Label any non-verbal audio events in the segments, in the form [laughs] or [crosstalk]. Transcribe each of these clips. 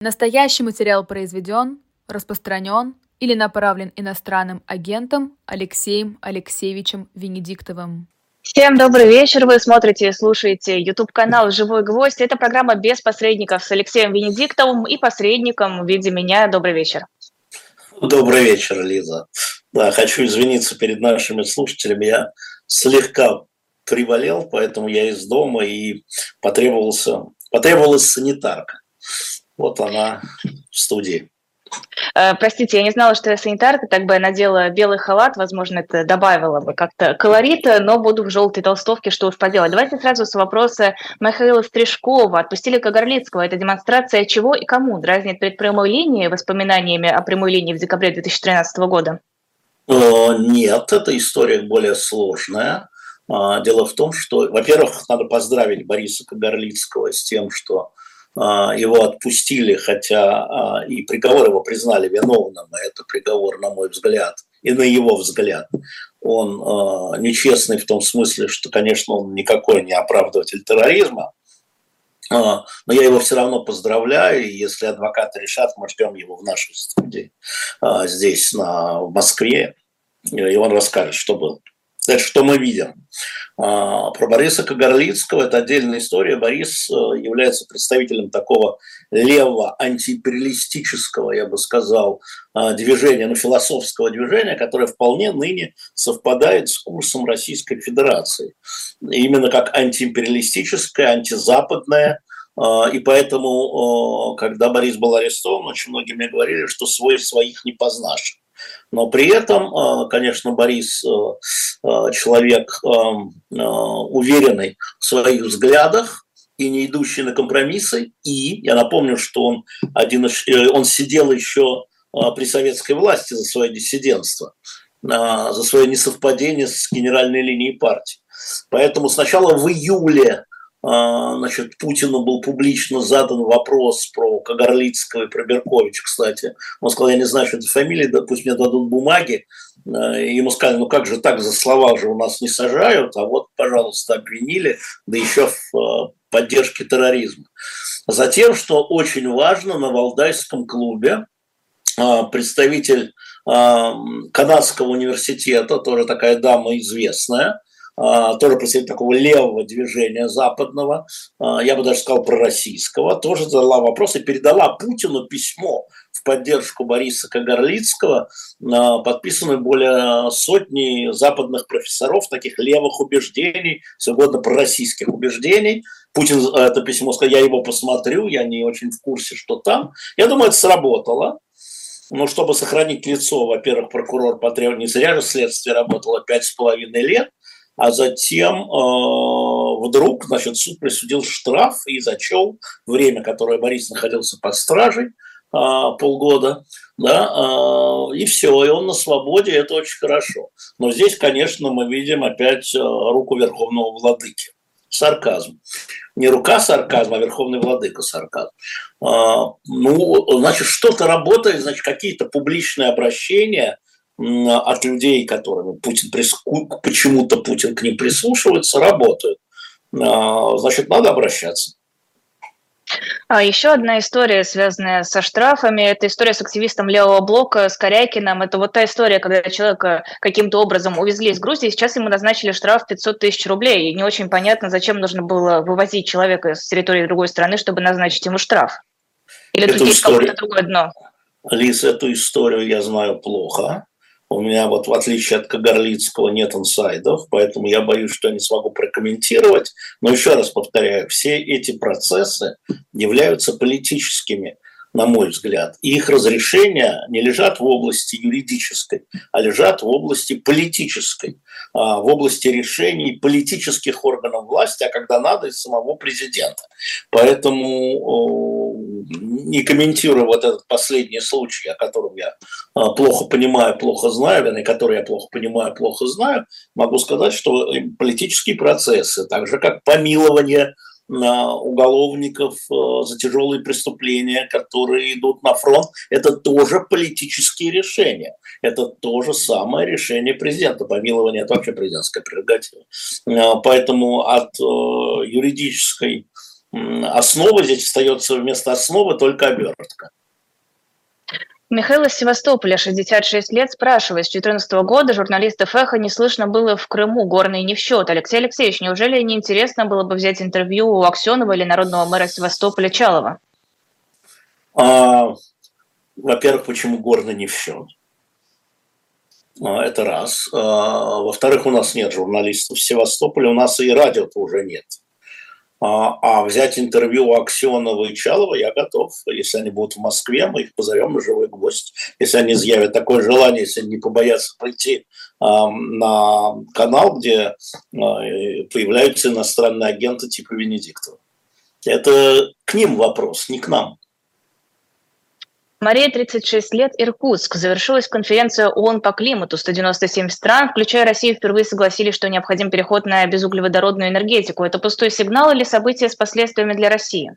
Настоящий материал произведен, распространен или направлен иностранным агентом Алексеем Алексеевичем Венедиктовым. Всем добрый вечер. Вы смотрите и слушаете YouTube-канал «Живой гвоздь». Это программа «Без посредников» с Алексеем Венедиктовым и посредником в виде меня. Добрый вечер. Добрый вечер, Лиза. Да, хочу извиниться перед нашими слушателями. Я слегка приболел, поэтому я из дома и потребовался, потребовалась санитарка. Вот она в студии. Э, простите, я не знала, что я санитарка, так бы я надела белый халат, возможно, это добавило бы как-то колорита, но буду в желтой толстовке, что уж поделать. Давайте сразу с вопроса Михаила Стрижкова. Отпустили Кагарлицкого. Это демонстрация чего и кому? Дразнит перед прямой линией воспоминаниями о прямой линии в декабре 2013 года? Э, нет, эта история более сложная. А, дело в том, что, во-первых, надо поздравить Бориса Кагарлицкого с тем, что его отпустили, хотя а, и приговор его признали виновным, это приговор, на мой взгляд, и на его взгляд. Он а, нечестный в том смысле, что, конечно, он никакой не оправдыватель терроризма, но я его все равно поздравляю, и если адвокаты решат, мы ждем его в нашей студии здесь, на, в Москве, и он расскажет, что было. Что мы видим? А, про Бориса Кагарлицкого это отдельная история. Борис э, является представителем такого левого антиимпериалистического, я бы сказал, а, движения, ну, философского движения, которое вполне ныне совпадает с курсом Российской Федерации. Именно как антиимпериалистическое, антизападное, а, и поэтому, когда Борис был арестован, очень многие мне говорили, что свой своих не познашь. Но при этом, а, конечно, Борис э, э, человек э, уверенный в своих взглядах, и не идущий на компромиссы. И я напомню, что он, один, он сидел еще при советской власти за свое диссидентство, за свое несовпадение с генеральной линией партии. Поэтому сначала в июле значит, Путину был публично задан вопрос про Кагарлицкого и про Берковича, кстати. Он сказал, я не знаю, что это фамилия, да пусть мне дадут бумаги. А, и ему сказали, ну как же так, за слова же у нас не сажают, а вот, пожалуйста, обвинили, да еще в а, поддержке терроризма. Затем, что очень важно, на Валдайском клубе представитель Канадского университета, тоже такая дама известная, а, тоже представитель такого левого движения западного, а, я бы даже сказал пророссийского, тоже задала вопрос и передала Путину письмо в поддержку Бориса Кагарлицкого, а, подписанное более сотни западных профессоров таких левых убеждений, свободно пророссийских убеждений. Путин это письмо сказал, я его посмотрю, я не очень в курсе, что там. Я думаю, это сработало. Но чтобы сохранить лицо, во-первых, прокурор потребовал, не зря же следствие работало пять с половиной лет, а затем э, вдруг значит, суд присудил штраф и зачел время, которое Борис находился под стражей, э, полгода, да, э, и все, и он на свободе, это очень хорошо. Но здесь, конечно, мы видим опять э, руку Верховного Владыки. Сарказм. Не рука сарказма, а Верховный Владыка сарказм. Ну, значит, что-то работает, значит, какие-то публичные обращения – от людей, которым Путин почему-то Путин к ним прислушивается, работают. А, значит, надо обращаться. А еще одна история, связанная со штрафами, это история с активистом левого блока, с Корякиным. Это вот та история, когда человека каким-то образом увезли из Грузии, сейчас ему назначили штраф 500 тысяч рублей. И не очень понятно, зачем нужно было вывозить человека с территории другой страны, чтобы назначить ему штраф. Или тут есть какое-то другое дно? Лиз, эту историю я знаю плохо. У меня вот в отличие от Кагарлицкого нет инсайдов, поэтому я боюсь, что я не смогу прокомментировать. Но еще раз повторяю, все эти процессы являются политическими на мой взгляд. И их разрешения не лежат в области юридической, а лежат в области политической, а, в области решений политических органов власти, а когда надо, и самого президента. Поэтому, не комментируя вот этот последний случай, о котором я а, плохо понимаю, плохо знаю, и который я плохо понимаю, плохо знаю, могу сказать, что политические процессы, так же как помилование уголовников э, за тяжелые преступления, которые идут на фронт, это тоже политические решения. Это то же самое решение президента. Помилование – это вообще президентская прерогатива. Э, поэтому от э, юридической основа, здесь остается вместо основы только обертка. Михаил из Севастополя, 66 лет, спрашивает, с 2014 года журналистов «Эхо» не слышно было в Крыму, горный не в счет. Алексей Алексеевич, неужели не интересно было бы взять интервью у Аксенова или народного мэра Севастополя Чалова? А, во-первых, почему горный не в счет? А, это раз. А, во-вторых, у нас нет журналистов в Севастополе, у нас и радио-то уже нет. А, а взять интервью у Аксенова и Чалова я готов. Если они будут в Москве, мы их позовем на живой гвоздь. Если они изъявят такое желание, если они не побоятся прийти на канал, где появляются иностранные агенты типа Венедиктова. Это к ним вопрос, не к нам. Мария, 36 лет, Иркутск. Завершилась конференция ООН по климату. 197 стран, включая Россию, впервые согласились, что необходим переход на безуглеводородную энергетику. Это пустой сигнал или событие с последствиями для России?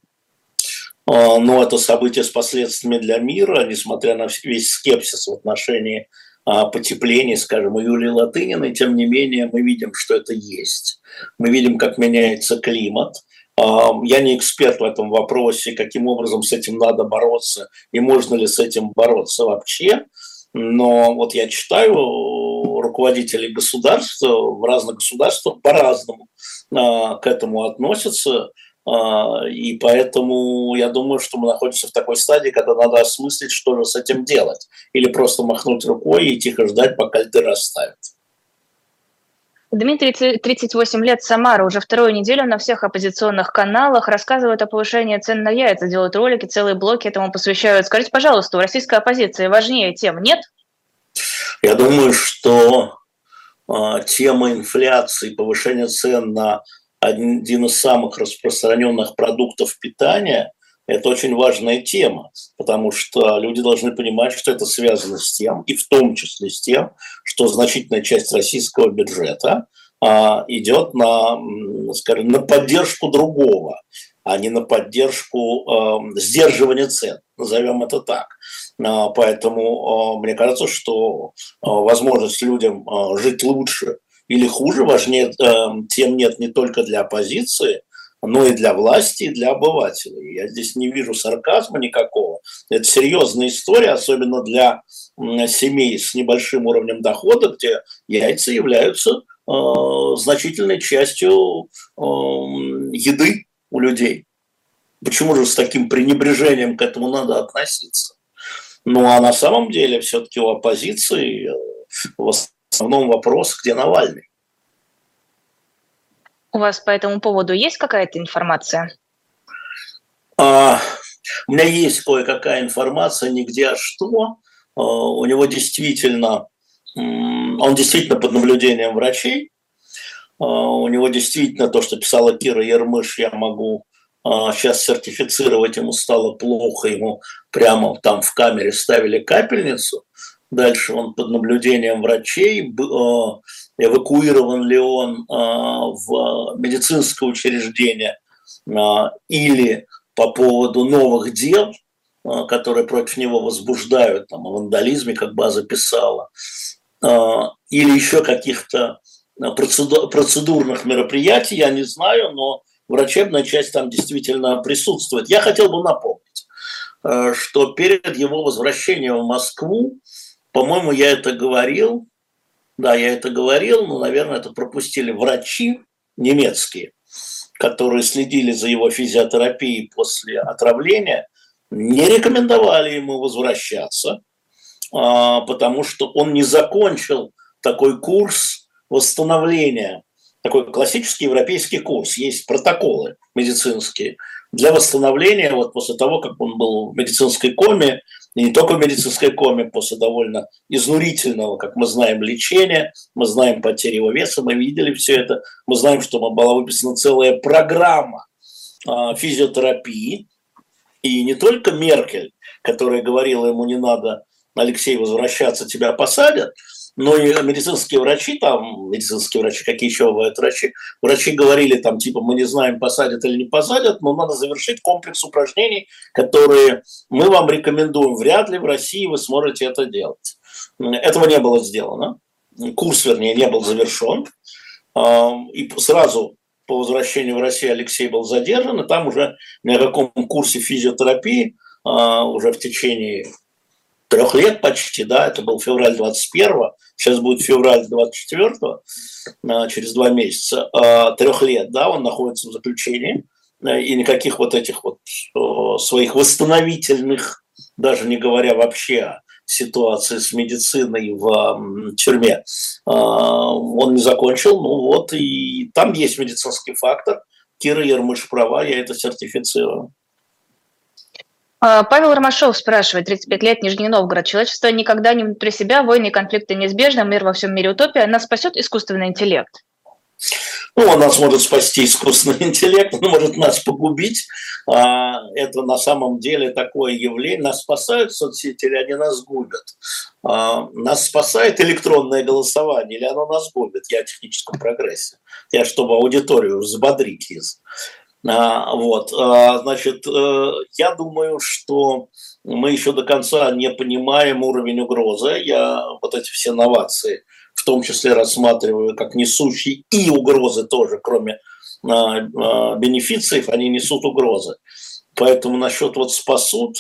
А, ну, это событие с последствиями для мира, несмотря на весь скепсис в отношении а, потепления, скажем, у Юлии Латыниной, тем не менее мы видим, что это есть. Мы видим, как меняется климат – я не эксперт в этом вопросе, каким образом с этим надо бороться и можно ли с этим бороться вообще. Но вот я читаю руководителей государств в разных государствах по-разному а, к этому относятся. А, и поэтому я думаю, что мы находимся в такой стадии, когда надо осмыслить, что же с этим делать. Или просто махнуть рукой и тихо ждать, пока льды растают. Дмитрий, 38 лет, Самара, уже вторую неделю на всех оппозиционных каналах рассказывает о повышении цен на яйца, делают ролики, целые блоки этому посвящают. Скажите, пожалуйста, у российской оппозиции важнее тем нет? Я думаю, что э, тема инфляции, повышения цен на один из самых распространенных продуктов питания – это очень важная тема, потому что люди должны понимать, что это связано с тем, и в том числе с тем, что значительная часть российского бюджета а, идет на, скажем, на поддержку другого, а не на поддержку э, сдерживания цен, назовем это так. А, поэтому э, мне кажется, что э, возможность людям э, жить лучше или хуже важнее, э, тем нет не только для оппозиции, но и для власти, и для обывателей. Я здесь не вижу сарказма никакого. Это серьезная история, особенно для семей с небольшим уровнем дохода, где яйца являются э, значительной частью э, еды у людей. Почему же с таким пренебрежением к этому надо относиться? Ну а на самом деле все-таки у оппозиции э, в основном вопрос, где Навальный. У вас по этому поводу есть какая-то информация? А, у меня есть кое-какая информация, нигде а что. А, у него действительно, он действительно под наблюдением врачей. А, у него действительно то, что писала Кира Ермыш, я могу сейчас а, сертифицировать, ему стало плохо, ему прямо там в камере ставили капельницу. Дальше он под наблюдением врачей, эвакуирован ли он в медицинское учреждение или по поводу новых дел, а, которые против него возбуждают, там, о вандализме, как база писала, а, или еще каких-то а, процедурных мероприятий, я не знаю, но врачебная часть там действительно присутствует. Я хотел бы напомнить, что перед его возвращением в Москву, по-моему, я это говорил, да, я это говорил, но, наверное, это пропустили врачи немецкие, которые следили за его физиотерапией после отравления, не рекомендовали ему возвращаться, а, потому что он не закончил такой курс восстановления, такой классический европейский курс. Есть протоколы медицинские для восстановления вот после того, как он был в медицинской коме, и не только в медицинской коме, после довольно изнурительного, как мы знаем, лечения, мы знаем потери его веса, мы видели все это, мы знаем, что была выписана целая программа а, физиотерапии, и не только Меркель, которая говорила ему не надо, Алексей, возвращаться, тебя посадят, но и медицинские врачи, там, медицинские врачи, какие еще бывают врачи, врачи говорили там, типа, мы не знаем, посадят или не посадят, но надо завершить комплекс упражнений, которые мы вам рекомендуем. Вряд ли в России вы сможете это делать. Этого не было сделано. Курс, вернее, не был завершен. И сразу по возвращению в Россию Алексей был задержан, и там уже на каком курсе физиотерапии уже в течение трех лет почти, да, это был февраль 21 сейчас будет февраль 24 через два месяца, трех лет, да, он находится в заключении, и никаких вот этих вот своих восстановительных, даже не говоря вообще о ситуации с медициной в тюрьме, он не закончил, ну вот, и там есть медицинский фактор, Кира Ермыш права, я это сертифицирую. А, Павел Ромашов спрашивает, 35 лет, Нижний Новгород. Человечество никогда не внутри себя, войны и конфликты неизбежны, мир во всем мире утопия. Нас спасет искусственный интеллект? Ну, он нас может спасти искусственный [laughs] интеллект, он может нас погубить. А, это на самом деле такое явление. Нас спасают соцсети или они нас губят? А, нас спасает электронное голосование или оно нас губит? Я о техническом прогрессе. Я, чтобы аудиторию взбодрить, Лиз. А, вот, а, значит, э, я думаю, что мы еще до конца не понимаем уровень угрозы. Я вот эти все новации в том числе рассматриваю как несущие и угрозы тоже, кроме а, бенефициев, они несут угрозы. Поэтому насчет вот спасут,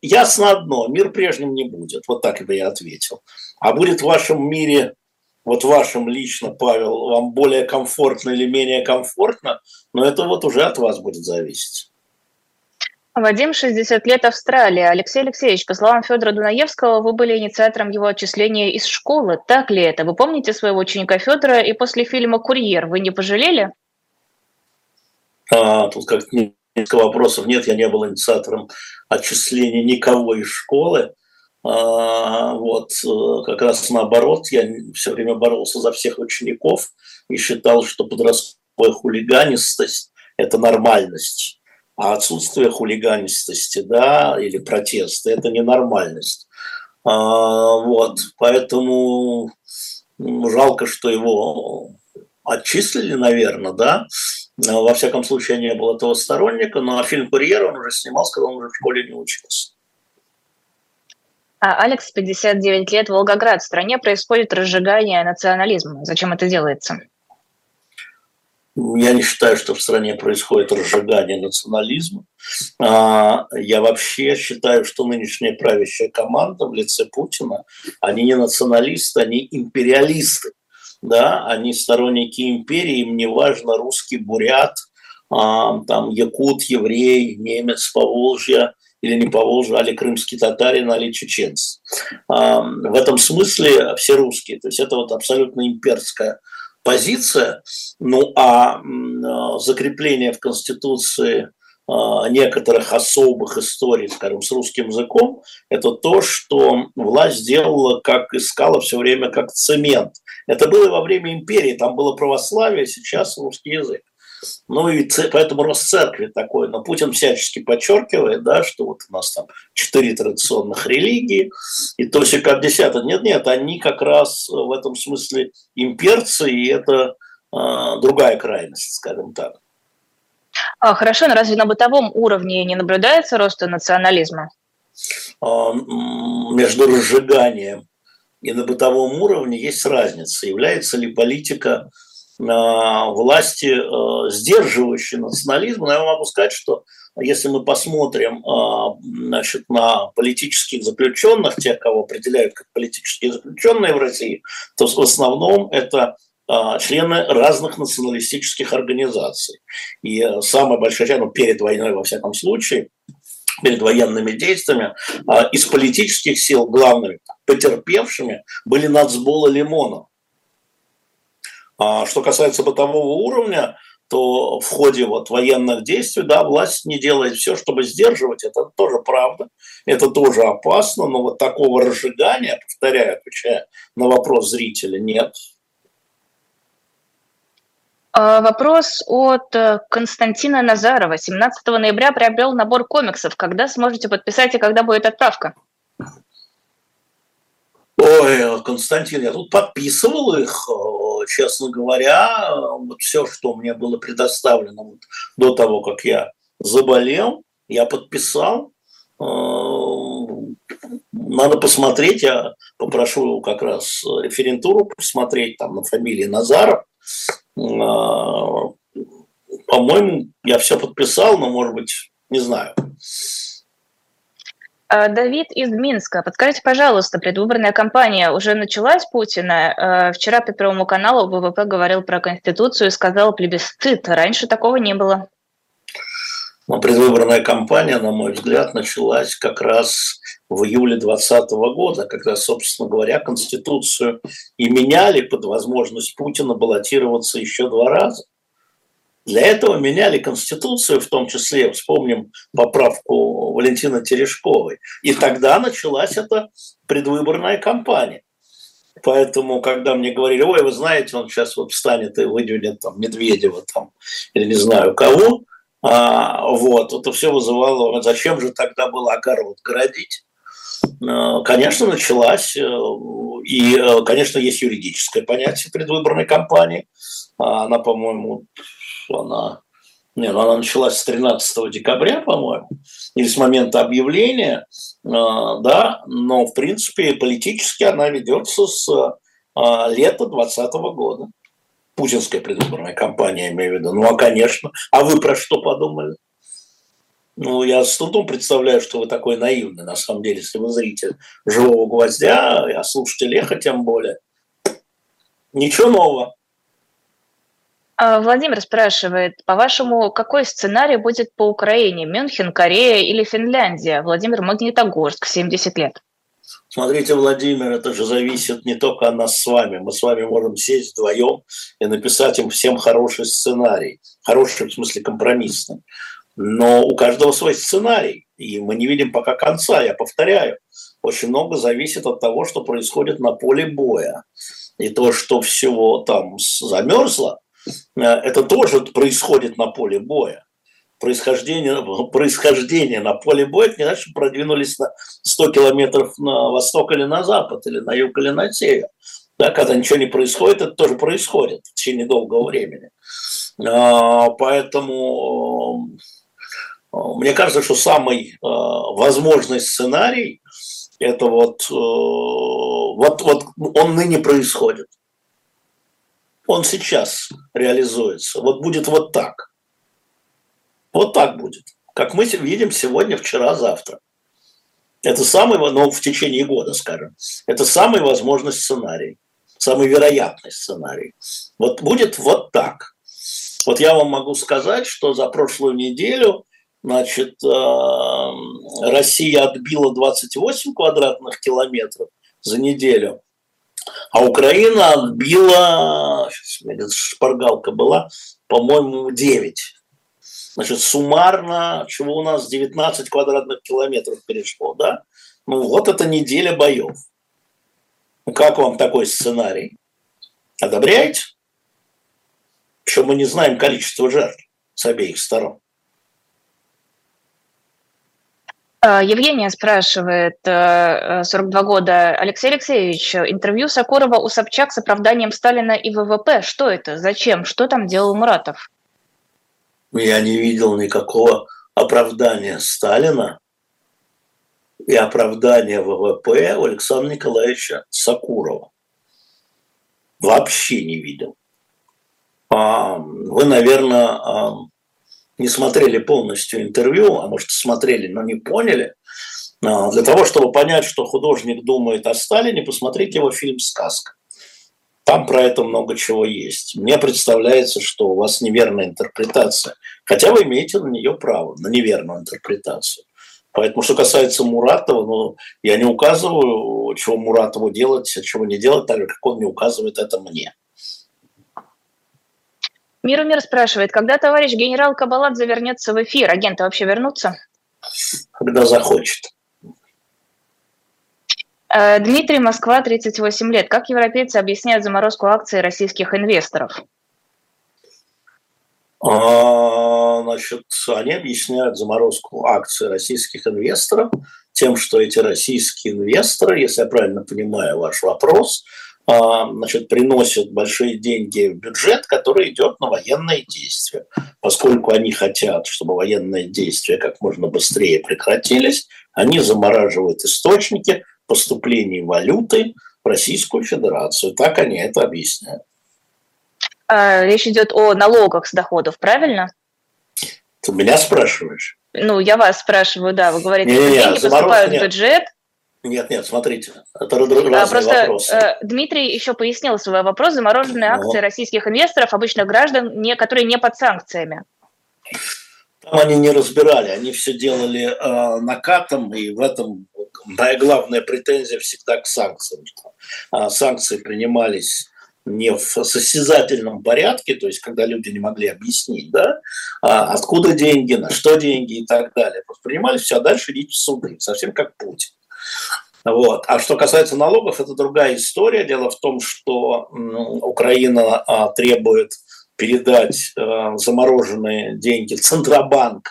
ясно одно, мир прежним не будет, вот так бы я ответил. А будет в вашем мире вот вашим лично, Павел, вам более комфортно или менее комфортно, но это вот уже от вас будет зависеть. Вадим, 60 лет Австралия. Алексей Алексеевич, по словам Федора Дунаевского, вы были инициатором его отчисления из школы. Так ли это? Вы помните своего ученика Федора и после фильма «Курьер» вы не пожалели? А, тут как несколько вопросов. Нет, я не был инициатором отчисления никого из школы. А, вот, э, как раз наоборот, я все время боролся за всех учеников и считал, что подростковая хулиганистость – это нормальность, а отсутствие хулиганистости, да, или протеста – это ненормальность. А, вот, поэтому жалко, что его отчислили, наверное, да. Во всяком случае, не был этого сторонника, но фильм «Курьер» он уже снимал, когда он уже в школе не учился. А Алекс, 59 лет, Волгоград. В стране происходит разжигание национализма. Зачем это делается? Я не считаю, что в стране происходит разжигание национализма. А, я вообще считаю, что нынешняя правящая команда в лице Путина, они не националисты, они империалисты. Да? Они сторонники империи, им не важно русский бурят, а, там, якут, еврей, немец, поволжья – или не Поволжье, али крымский татарин, али чеченец. В этом смысле все русские. То есть это вот абсолютно имперская позиция. Ну а закрепление в Конституции а, некоторых особых историй, скажем, с русским языком, это то, что власть делала, как искала все время, как цемент. Это было во время империи, там было православие, сейчас русский язык. Ну и поэтому рост церкви такой. Но Путин всячески подчеркивает, да, что вот у нас там четыре традиционных религии, и то все как десятое. Нет, нет, они как раз в этом смысле имперцы, и это э, другая крайность, скажем так. А, хорошо, но разве на бытовом уровне не наблюдается роста национализма? А, между разжиганием и на бытовом уровне есть разница. Является ли политика власти, э, сдерживающие национализм. Но я могу сказать, что если мы посмотрим э, значит, на политических заключенных, тех, кого определяют как политические заключенные в России, то в основном это э, члены разных националистических организаций. И самая большая часть, ну, перед войной, во всяком случае, перед военными действиями, из политических сил главными потерпевшими были нацбола Лимонов. А что касается бытового уровня, то в ходе вот военных действий, да, власть не делает все, чтобы сдерживать, это тоже правда, это тоже опасно, но вот такого разжигания, повторяю, отвечая на вопрос зрителя, нет. А, вопрос от э, Константина Назарова. 17 ноября приобрел набор комиксов. Когда сможете подписать и когда будет отправка? Ой, Константин, я тут подписывал их, э, честно говоря, вот все, что мне было предоставлено вот до того, как я заболел, я подписал. Э, надо посмотреть, я попрошу как раз референтуру посмотреть там на фамилии Назаров. Э, по-моему, я все подписал, но, может быть, не знаю. А, Давид из Минска. Подскажите, пожалуйста, предвыборная кампания уже началась Путина? А, вчера по Первому каналу ВВП говорил про Конституцию и сказал плебисцит. Раньше такого не было. Но предвыборная кампания, на мой взгляд, началась как раз в июле 2020 года, когда, собственно говоря, Конституцию и меняли под возможность Путина баллотироваться еще два раза. Для этого меняли Конституцию, в том числе, вспомним поправку Валентины Терешковой. И тогда началась эта предвыборная кампания. Поэтому, когда мне говорили, ой, вы знаете, он сейчас вот встанет и выдвинет там Медведева там, или не знаю кого, а, вот, это все вызывало, зачем же тогда было огород городить? А, конечно, началась, э, и, э, конечно, есть юридическое понятие предвыборной кампании. А, она, по-моему, она, не, ну она началась с 13 декабря, по-моему, или с момента объявления, э, да, но, в принципе, политически она ведется с э, лета 2020 года. Путинская предвыборная кампания, имею в виду. Ну, а, конечно. А вы про что подумали? Ну, я с трудом представляю, что вы такой наивный, на самом деле, если вы зритель «Живого гвоздя», а слушатель «Эхо» тем более. Ничего нового. А, Владимир спрашивает, по-вашему, какой сценарий будет по Украине? Мюнхен, Корея или Финляндия? Владимир Магнитогорск, 70 лет. Смотрите, Владимир, это же зависит не только от нас с вами. Мы с вами можем сесть вдвоем и написать им всем хороший сценарий. Хороший в смысле компромиссный. Но у каждого свой сценарий, и мы не видим пока конца. Я повторяю, очень много зависит от того, что происходит на поле боя. И то, что всего там замерзло, это тоже происходит на поле боя. Происхождение, [laughs] происхождение на поле боя, это не значит, что продвинулись на 100 километров на восток или на запад, или на юг или на север. Да, когда ничего не происходит, это тоже происходит в течение долгого времени. А, поэтому э, мне кажется, что самый э, возможный сценарий это вот, вот, вот он ныне происходит он сейчас реализуется. Вот будет вот так. Вот так будет. Как мы видим сегодня, вчера, завтра. Это самый, ну, в течение года, скажем, это самый возможный сценарий, самый вероятный сценарий. Вот будет вот так. Вот я вам могу сказать, что за прошлую неделю значит, э, Россия отбила 28 квадратных километров за неделю, а Украина отбила, шпаргалка была, по-моему, 9. Значит, суммарно, чего у нас 19 квадратных километров перешло, да? Ну, вот это неделя боев. Ну, как вам такой сценарий? Одобряете? Причем мы не знаем количество жертв с обеих сторон. А, Евгения спрашивает, 42 э, года, Алексей Алексеевич, интервью Сакурова у Собчак с оправданием Сталина и ВВП. Что это? Зачем? Что там делал Муратов? Я не видел никакого оправдания Сталина и оправдания ВВП у Александра Николаевича Сакурова. Вообще не видел. А, вы, наверное, не смотрели полностью интервью, а может смотрели, но не поняли, а, для того, чтобы понять, что художник думает о Сталине, посмотрите его фильм «Сказка». Там про это много чего есть. Мне представляется, что у вас неверная интерпретация. Хотя вы имеете на нее право, на неверную интерпретацию. Поэтому, что касается Муратова, ну, я не указываю, чего Муратову делать, чего не делать, так как он не указывает это мне. Миру мир спрашивает, когда товарищ генерал Кабаладзе вернется в эфир? Агенты вообще вернутся? Когда захочет. Э, Дмитрий, Москва, 38 лет. Как европейцы объясняют заморозку акций российских инвесторов? А, значит, они объясняют заморозку акций российских инвесторов тем, что эти российские инвесторы, если я правильно понимаю ваш вопрос, значит, приносят большие деньги в бюджет, который идет на военные действия. Поскольку они хотят, чтобы военные действия как можно быстрее прекратились, они замораживают источники поступлений валюты в Российскую Федерацию. Так они это объясняют. А, речь идет о налогах с доходов, правильно? Ты меня спрашиваешь? Ну, я вас спрашиваю, да. Вы говорите, что деньги поступают в бюджет, нет, нет, смотрите, это разные а, Просто вопросы. Э, Дмитрий еще пояснил свой вопрос. Замороженные ну. акции российских инвесторов, обычных граждан, не, которые не под санкциями. Там они не разбирали, они все делали э, накатом, и в этом моя главная претензия всегда к санкциям. А санкции принимались не в состязательном порядке, то есть когда люди не могли объяснить, да, а откуда деньги, на что деньги и так далее. Просто принимались все, а дальше идите в суды, совсем как Путин. Вот. А что касается налогов, это другая история. Дело в том, что Украина а, требует передать а, замороженные деньги [laughs] Центробанка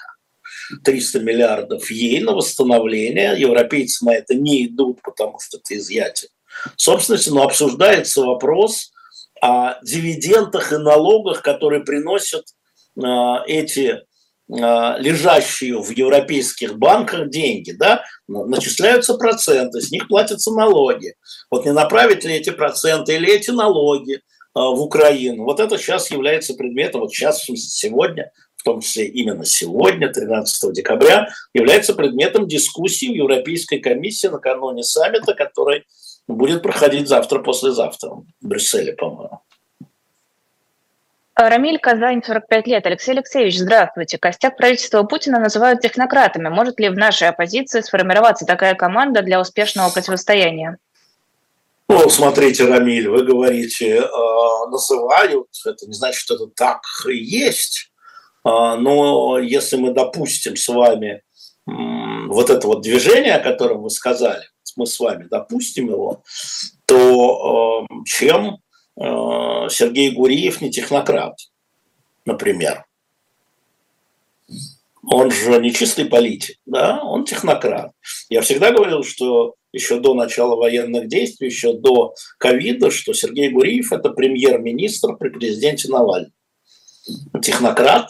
300 миллиардов ей на восстановление. Европейцы на это не идут, потому что это изъятие собственности, но обсуждается вопрос о дивидендах и налогах, которые приносят а, эти лежащие в европейских банках деньги, да, начисляются проценты, с них платятся налоги. Вот не направить ли эти проценты или эти налоги а, в Украину? Вот это сейчас является предметом, вот сейчас, сегодня, в том числе именно сегодня, 13 декабря, является предметом дискуссии в Европейской комиссии накануне саммита, который будет проходить завтра-послезавтра в Брюсселе, по-моему. Рамиль Казань, 45 лет. Алексей Алексеевич, здравствуйте. Костяк правительства Путина называют технократами. Может ли в нашей оппозиции сформироваться такая команда для успешного противостояния? Ну, смотрите, Рамиль, вы говорите, э, называют, это не значит, что это так и есть. Э, но если мы допустим с вами вот это вот движение, о котором вы сказали, мы с вами допустим его, то э, чем Сергей Гуриев не технократ, например. Он же не чистый политик, да, он технократ. Я всегда говорил, что еще до начала военных действий, еще до ковида, что Сергей Гуриев – это премьер-министр при президенте Навальном. Технократ,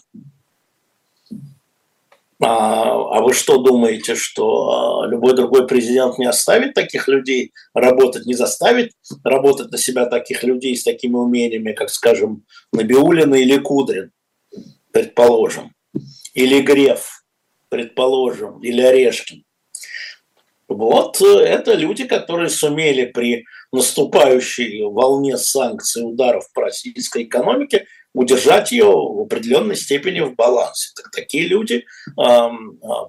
а, а вы что думаете, что а, любой другой президент не оставит таких людей работать, не заставит работать на себя таких людей с такими умениями, как, скажем, Набиулина или Кудрин, предположим, или Греф, предположим, или Орешкин. Вот э, это люди, которые сумели при наступающей волне санкций, ударов по российской экономике удержать ее в определенной степени в балансе. Так такие люди а,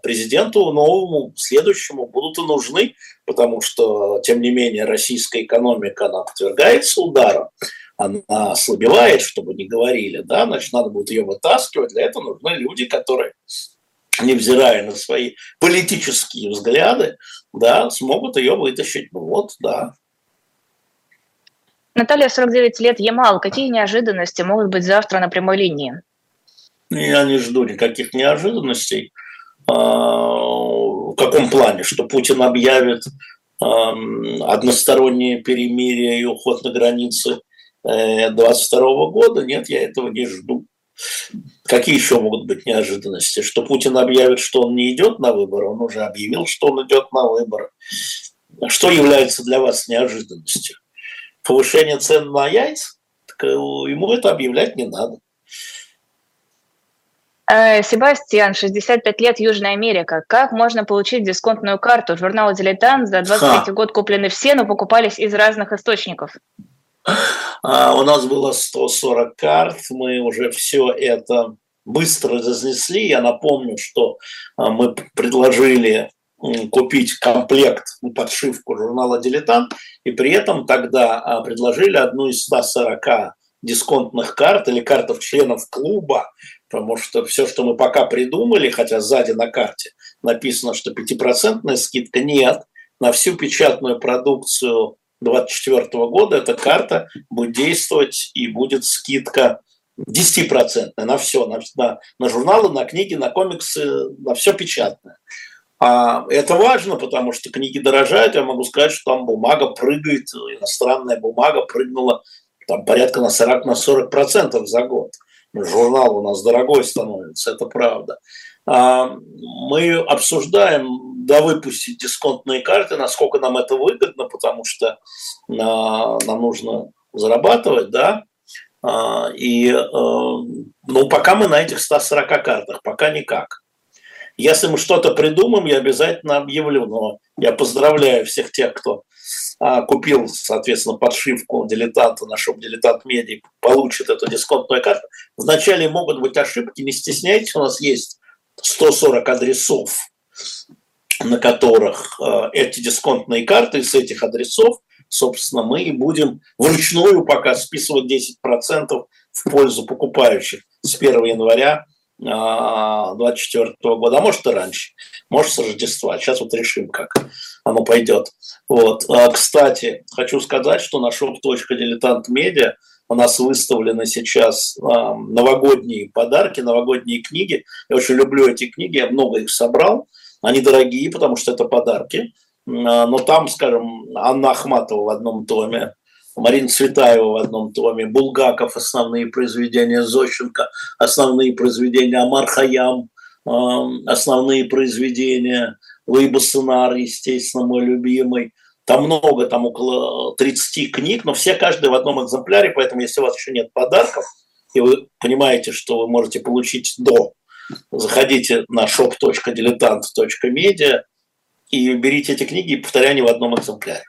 президенту новому, следующему будут и нужны, потому что, тем не менее, российская экономика, она подвергается ударам, она ослабевает, чтобы не говорили, да, значит, надо будет ее вытаскивать, для этого нужны люди, которые невзирая на свои политические взгляды, да, смогут ее вытащить. Ну вот, да, Наталья, 49 лет, Ямал. Какие неожиданности могут быть завтра на прямой линии? Я не жду никаких неожиданностей. А, в каком плане? Что Путин объявит одностороннее перемирие и уход на границы 22 э, года? Нет, я этого не жду. Какие еще могут быть неожиданности? Что Путин объявит, что он не идет на выборы, он уже объявил, что он идет на выборы. Что является для вас неожиданностью? Повышение цен на яйца, так э, ему это объявлять не надо. Э, Себастьян, 65 лет, Южная Америка. Как можно получить дисконтную карту? Журнал «Дилетант» за 23 год куплены все, но покупались из разных источников. А, у нас было 140 карт, мы уже все это быстро разнесли. Я напомню, что а, мы предложили купить комплект, подшивку журнала «Дилетант», и при этом тогда а, предложили одну из 140 дисконтных карт или картов членов клуба, потому что все, что мы пока придумали, хотя сзади на карте написано, что 5% скидка, нет, на всю печатную продукцию 2024 года эта карта будет действовать и будет скидка 10% на все, на, на, на журналы, на книги, на комиксы, на все печатное. А это важно, потому что книги дорожают. Я могу сказать, что там бумага прыгает, иностранная бумага прыгнула там порядка на 40 на 40 процентов за год. Журнал у нас дорогой становится, это правда. А, мы обсуждаем, да, выпустить дисконтные карты, насколько нам это выгодно, потому что нам нужно зарабатывать, да, А, и, э, ну, пока мы на этих 140 картах, пока никак. Если мы что-то придумаем, я обязательно объявлю. Но я поздравляю всех тех, кто а, купил, соответственно, подшивку дилетанта на шоп дилетант медиа, получит эту дисконтную карту. Вначале могут быть ошибки, не стесняйтесь, у нас есть 140 адресов, на которых э, эти дисконтные карты, с этих адресов, собственно, мы и будем вручную пока списывать 10% в пользу покупающих с 1 января 2024 года, а может и раньше, может с Рождества. Сейчас вот решим, как оно пойдет. Вот. А, кстати, хочу сказать, что на shop.diletantmedia у нас выставлены сейчас а, новогодние подарки, новогодние книги. Я очень люблю эти книги, я много их собрал. Они дорогие, потому что это подарки. А, но там, скажем, Анна Ахматова в одном томе, Марина Цветаева в одном томе, Булгаков, основные произведения Зощенко, основные произведения Амар Хаям, основные произведения Луи Бассенар, естественно, мой любимый. Там много, там около 30 книг, но все каждый в одном экземпляре, поэтому если у вас еще нет подарков, и вы понимаете, что вы можете получить до, заходите на shop.diletant.media и берите эти книги, повторяю, не в одном экземпляре.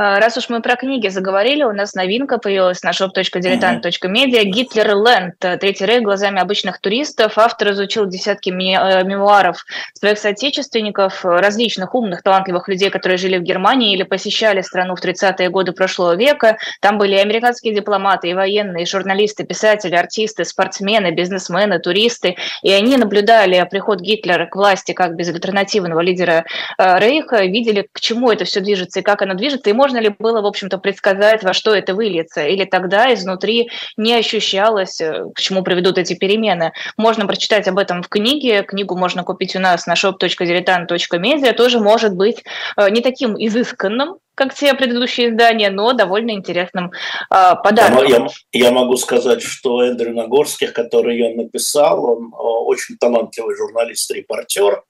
А, раз уж мы про книги заговорили, у нас новинка появилась на shop.diletant.media «Гитлер Ленд. Третий рейх глазами обычных туристов». Автор изучил десятки э, мемуаров своих соотечественников, различных умных, талантливых людей, которые жили в Германии или посещали страну в 30-е годы прошлого века. Там были и американские дипломаты, и военные, и журналисты, писатели, артисты, спортсмены, бизнесмены, туристы. И они наблюдали приход Гитлера к власти как безальтернативного лидера э, рейха, видели, к чему это все движется и как оно движется. И, может можно ли было, в общем-то, предсказать, во что это выльется? Или тогда изнутри не ощущалось, э, к чему приведут эти перемены? Можно прочитать об этом в книге. Книгу можно купить у нас на shop.diletant.media. Тоже может быть э, не таким изысканным, как все предыдущие издания, но довольно интересным э, подарком. Я, я могу сказать, что Эндрю Нагорских, который ее написал, он э, очень талантливый журналист-репортер,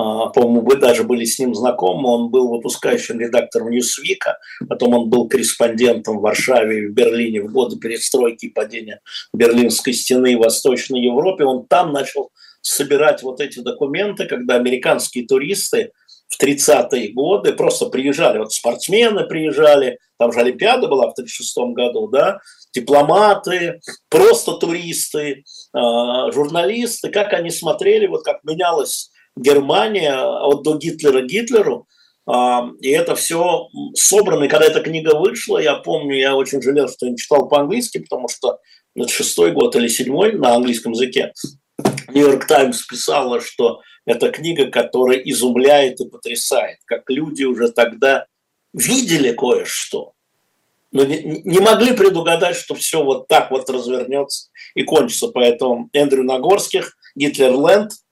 по-моему, вы даже были с ним знакомы. Он был выпускающим редактором Ньюсвика, потом он был корреспондентом в Варшаве и в Берлине в годы перестройки и падения Берлинской стены в Восточной Европе. Он там начал собирать вот эти документы, когда американские туристы в 30-е годы просто приезжали, вот спортсмены приезжали, там же Олимпиада была в 36 году, да, дипломаты, просто туристы, а, журналисты, как они смотрели, вот как менялось Германия от до Гитлера Гитлеру, а, и это все собрано. И когда эта книга вышла, я помню, я очень жалел, что я не читал по-английски, потому что это шестой год или седьмой на английском языке. Нью-Йорк Таймс писала, что это книга, которая изумляет и потрясает, как люди уже тогда видели кое-что, но не, не могли предугадать, что все вот так вот развернется и кончится. Поэтому Эндрю Нагорских, Гитлерленд –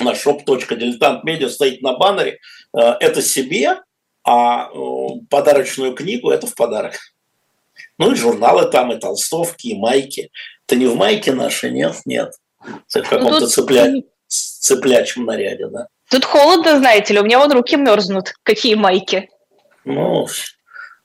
на shop.diletantmedia стоит на баннере, э, это себе, а э, подарочную книгу это в подарок. Ну и журналы там, и толстовки, и майки. Это не в майке нашей, нет? Нет. Это в каком-то ну, цепля... цеплячем наряде, да. Тут холодно, знаете ли, у меня вон руки мерзнут. Какие майки? Ну,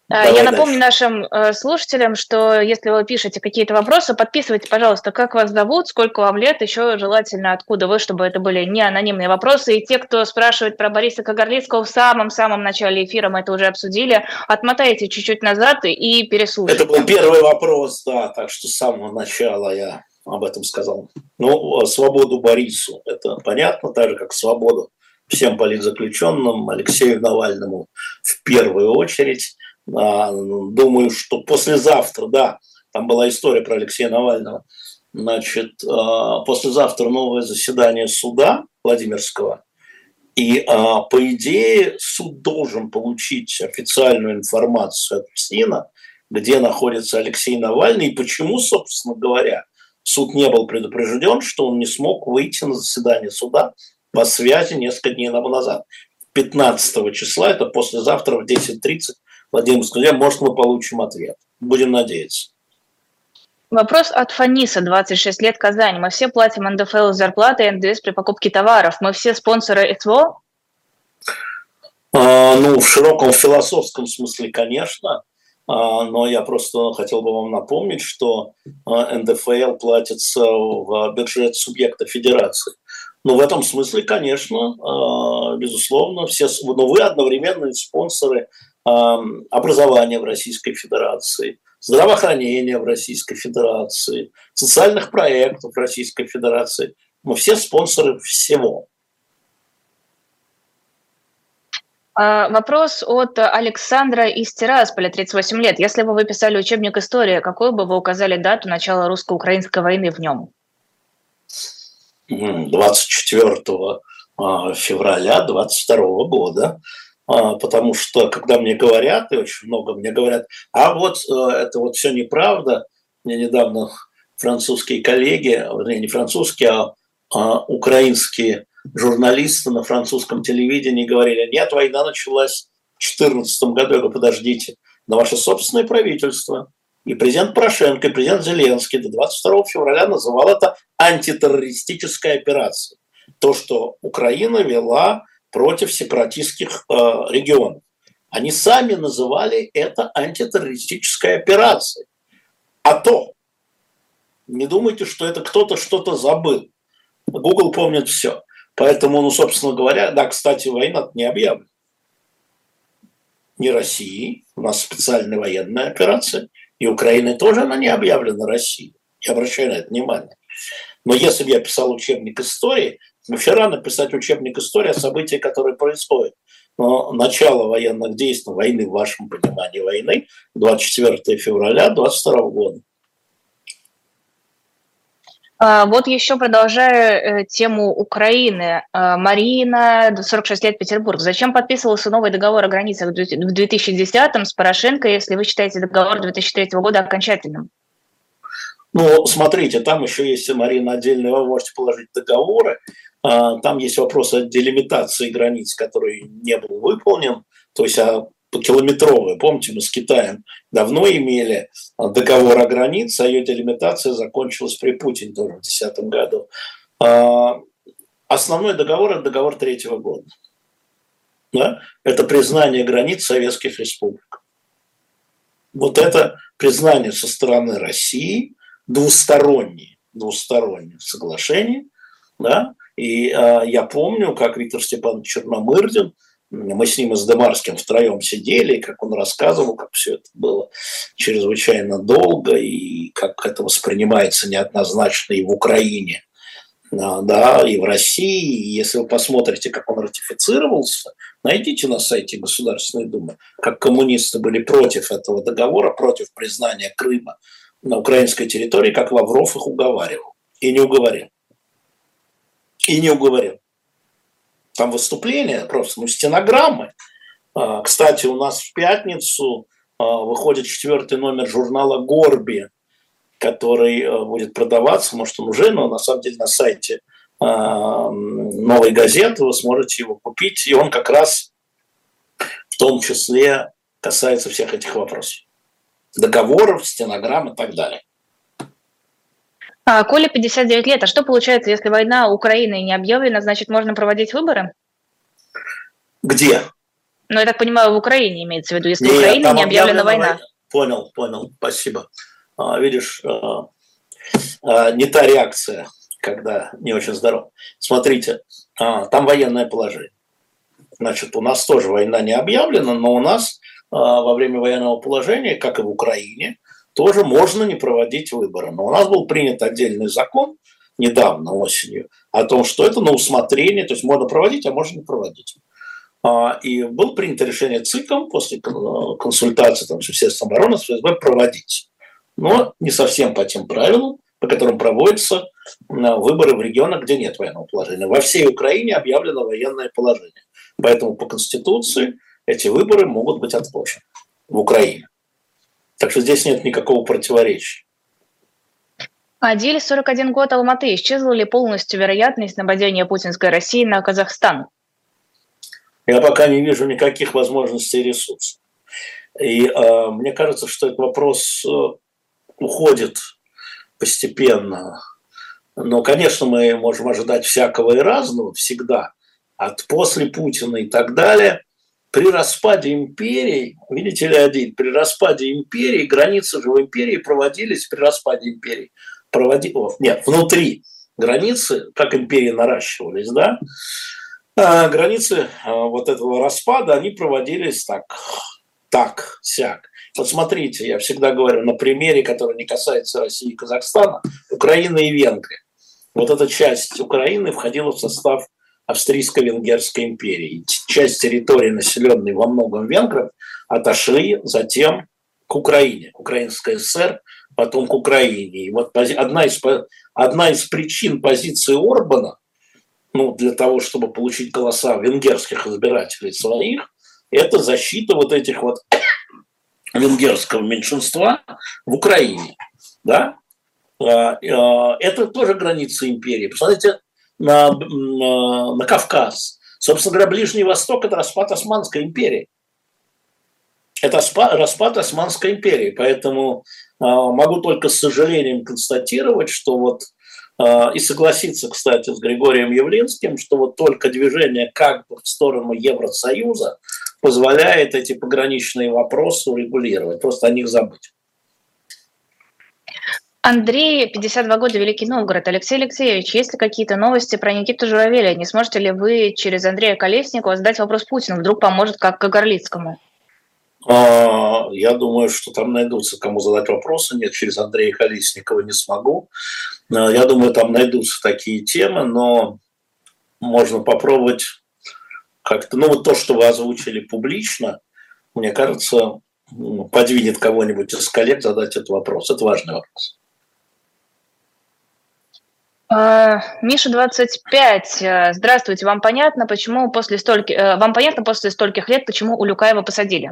Давай Я напомню дальше. нашим э, слушателям, что если вы пишете какие-то вопросы, подписывайте, пожалуйста, как вас зовут, сколько вам лет, еще желательно откуда вы, чтобы это были не анонимные вопросы. И те, кто спрашивает про Бориса Кагарлицкого в самом-самом начале эфира, мы это уже обсудили, отмотайте чуть-чуть назад и переслушайте. Это был первый вопрос, да, так что с самого начала я об этом сказал. Ну, свободу Борису, это понятно, так же, как свободу всем политзаключенным, Алексею Навальному в первую очередь. А, думаю, что послезавтра, да, там была история про Алексея Навального, значит, а, послезавтра новое заседание суда Владимирского, и, а, по идее, суд должен получить официальную информацию от ПСИНа, где находится Алексей Навальный, и почему, собственно говоря, суд не был предупрежден, что он не смог выйти на заседание суда по связи несколько дней назад. 15 числа, это послезавтра в 10.30 Владимир сказал, может, мы получим ответ. Будем надеяться. Вопрос от Фаниса, 26 лет, Казань. Мы все платим НДФЛ зарплаты и НДС при покупке товаров. Мы все спонсоры СВО? А, ну, в широком философском смысле, конечно. но я просто хотел бы вам напомнить, что НДФЛ платится в бюджет субъекта федерации. Ну, в этом смысле, конечно, безусловно, все, но вы одновременно спонсоры образования в Российской Федерации, здравоохранения в Российской Федерации, социальных проектов в Российской Федерации. Мы все спонсоры всего. А, вопрос от Александра из Тирасполя, 38 лет. Если бы вы писали учебник истории, какую бы вы указали дату начала русско-украинской войны в нем? 24 а, февраля 22 года. А, потому что когда мне говорят, и очень много мне говорят, а вот э, это вот все неправда, мне недавно французские коллеги, вернее, не французские, а, а украинские журналисты на французском телевидении говорили, нет, война началась в 2014 году. Я говорю, подождите, но ваше собственное правительство и президент Порошенко, и президент Зеленский до 22 февраля называл это антитеррористической операцией. То, что Украина вела против сепаратистских э, регионов. Они сами называли это антитеррористической операцией. А то, не думайте, что это кто-то что-то забыл. Google помнит все. Поэтому, ну, собственно говоря, да, кстати, война не объявлена. Не России, у нас специальная военная операция, и Украины тоже она не объявлена Россией. Я обращаю на это внимание. Но если бы я писал учебник истории, Вообще рано писать учебник истории о событиях, которые происходят. Но начало военных действий, войны в вашем понимании войны, 24 февраля 22 года. А, вот еще продолжая э, тему Украины. А, Марина, 46 лет, Петербург. Зачем подписывался новый договор о границах в 2010-м с Порошенко, если вы считаете договор 2003 года окончательным? Ну, смотрите, там еще есть, Марина, отдельно вы можете положить договоры. А, там есть вопрос о делимитации границ, который не был выполнен. То есть а километровые. Помните, мы с Китаем давно имели договор о границе, а ее делимитация закончилась при Путине тоже в 2010 году. А, основной договор – это договор третьего года. Да? Это признание границ советских республик. Вот это признание со стороны России – двусторонние, двусторонние соглашения, да, и э, я помню, как Виктор Степанович Черномырдин, мы с ним и с Демарским втроем сидели, и как он рассказывал, как все это было чрезвычайно долго, и как это воспринимается неоднозначно и в Украине, да, и в России. И если вы посмотрите, как он ратифицировался, найдите на сайте Государственной Думы, как коммунисты были против этого договора, против признания Крыма на украинской территории, как Лавров их уговаривал. И не уговорил. И не уговорил. Там выступления просто, ну, стенограммы. А, кстати, у нас в пятницу а, выходит четвертый номер журнала «Горби», который а, будет продаваться, может, он уже, но на самом деле на сайте новой газеты вы сможете его купить, и он как раз в том числе касается всех этих вопросов договоров, стенограмм и так далее. А, Коля 59 лет. А что получается, если война Украины не объявлена, значит, можно проводить выборы? Где? Ну, я так понимаю, в Украине имеется в виду, если Нет, Украина не объявлена война. война. Понял, понял, спасибо. А, видишь, а, не та реакция, когда не очень здоров. Смотрите, там военное положение. Значит, у нас тоже война не объявлена, но у нас во время военного положения, как и в Украине, тоже можно не проводить выборы. Но у нас был принят отдельный закон недавно, осенью, о том, что это на усмотрение, то есть можно проводить, а можно не проводить. А, и было принято решение ЦИКом после консультации там, с Министерством обороны, с ФСБ проводить. Но не совсем по тем правилам, по которым проводятся выборы в регионах, где нет военного положения. Во всей Украине объявлено военное положение. Поэтому по Конституции эти выборы могут быть отложены в Украине. Так что здесь нет никакого противоречия. Адиль, 41 год, Алматы. Исчезла ли полностью вероятность нападения путинской России на Казахстан? Я пока не вижу никаких возможностей и ресурсов. И э, мне кажется, что этот вопрос э, уходит постепенно. Но, конечно, мы можем ожидать всякого и разного всегда, от после Путина и так далее. При распаде империи, видите ли, один, при распаде империи, границы же в империи проводились, при распаде империи, проводи, нет, внутри границы, как империи наращивались, да, а границы а, вот этого распада, они проводились так, так, сяк. Вот смотрите, я всегда говорю на примере, который не касается России и Казахстана, Украины и Венгрии. Вот эта часть Украины входила в состав Австрийско-Венгерской империи. Часть территории, населенной во многом венгров, отошли затем к Украине, Украинская ССР, потом к Украине. И вот одна из, одна из причин позиции Орбана, ну, для того, чтобы получить голоса венгерских избирателей своих, это защита вот этих вот [coughs] венгерского меньшинства в Украине. Да? А, а, это тоже граница империи. Посмотрите на, на, на Кавказ. Собственно говоря, Ближний Восток – это распад Османской империи. Это распад Османской империи. Поэтому а, могу только с сожалением констатировать, что вот и согласиться, кстати, с Григорием Явлинским, что вот только движение как бы в сторону Евросоюза позволяет эти пограничные вопросы урегулировать, просто о них забыть. Андрей, 52 года, Великий Новгород. Алексей Алексеевич, есть ли какие-то новости про Никиту Журавеля? Не сможете ли вы через Андрея Колесникова задать вопрос Путину? Вдруг поможет как к Горлицкому? А, я думаю, что там найдутся, кому задать вопросы. Нет, через Андрея Колесникова не смогу. А, я думаю, там найдутся такие темы, но можно попробовать как-то, ну вот то, что вы озвучили публично, мне кажется, подвинет кого-нибудь из коллег задать этот вопрос. Это важный вопрос. А, Миша 25. Э, здравствуйте. Вам понятно, почему после стольких э, вам понятно после стольких лет, почему Улюкаева посадили?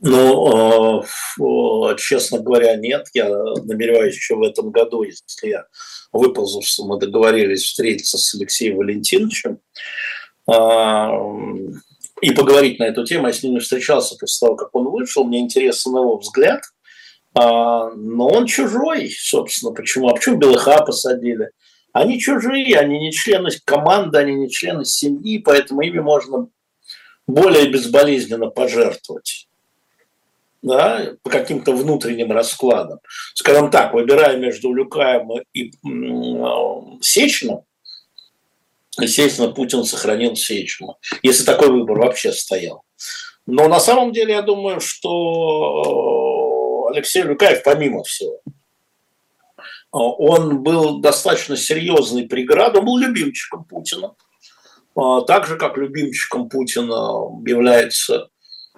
Ну, э, честно говоря, нет. Я намереваюсь еще в этом году, если я выползу, что мы договорились встретиться с Алексеем Валентиновичем и поговорить на эту тему. Я с ним не встречался после того, как он вышел. Мне интересен его взгляд – а, но он чужой, собственно, почему? А почему Белыха посадили? Они чужие, они не члены команды, они не члены семьи, поэтому ими можно более безболезненно пожертвовать да, по каким-то внутренним раскладам. Скажем так, выбирая между Люкаем и Сечиным, естественно, Путин сохранил Сечину, если такой выбор вообще стоял. Но на самом деле я думаю, что Алексей Люкаев, помимо всего, а, он был достаточно серьезный преградой, он был любимчиком Путина. А, так же, как любимчиком Путина является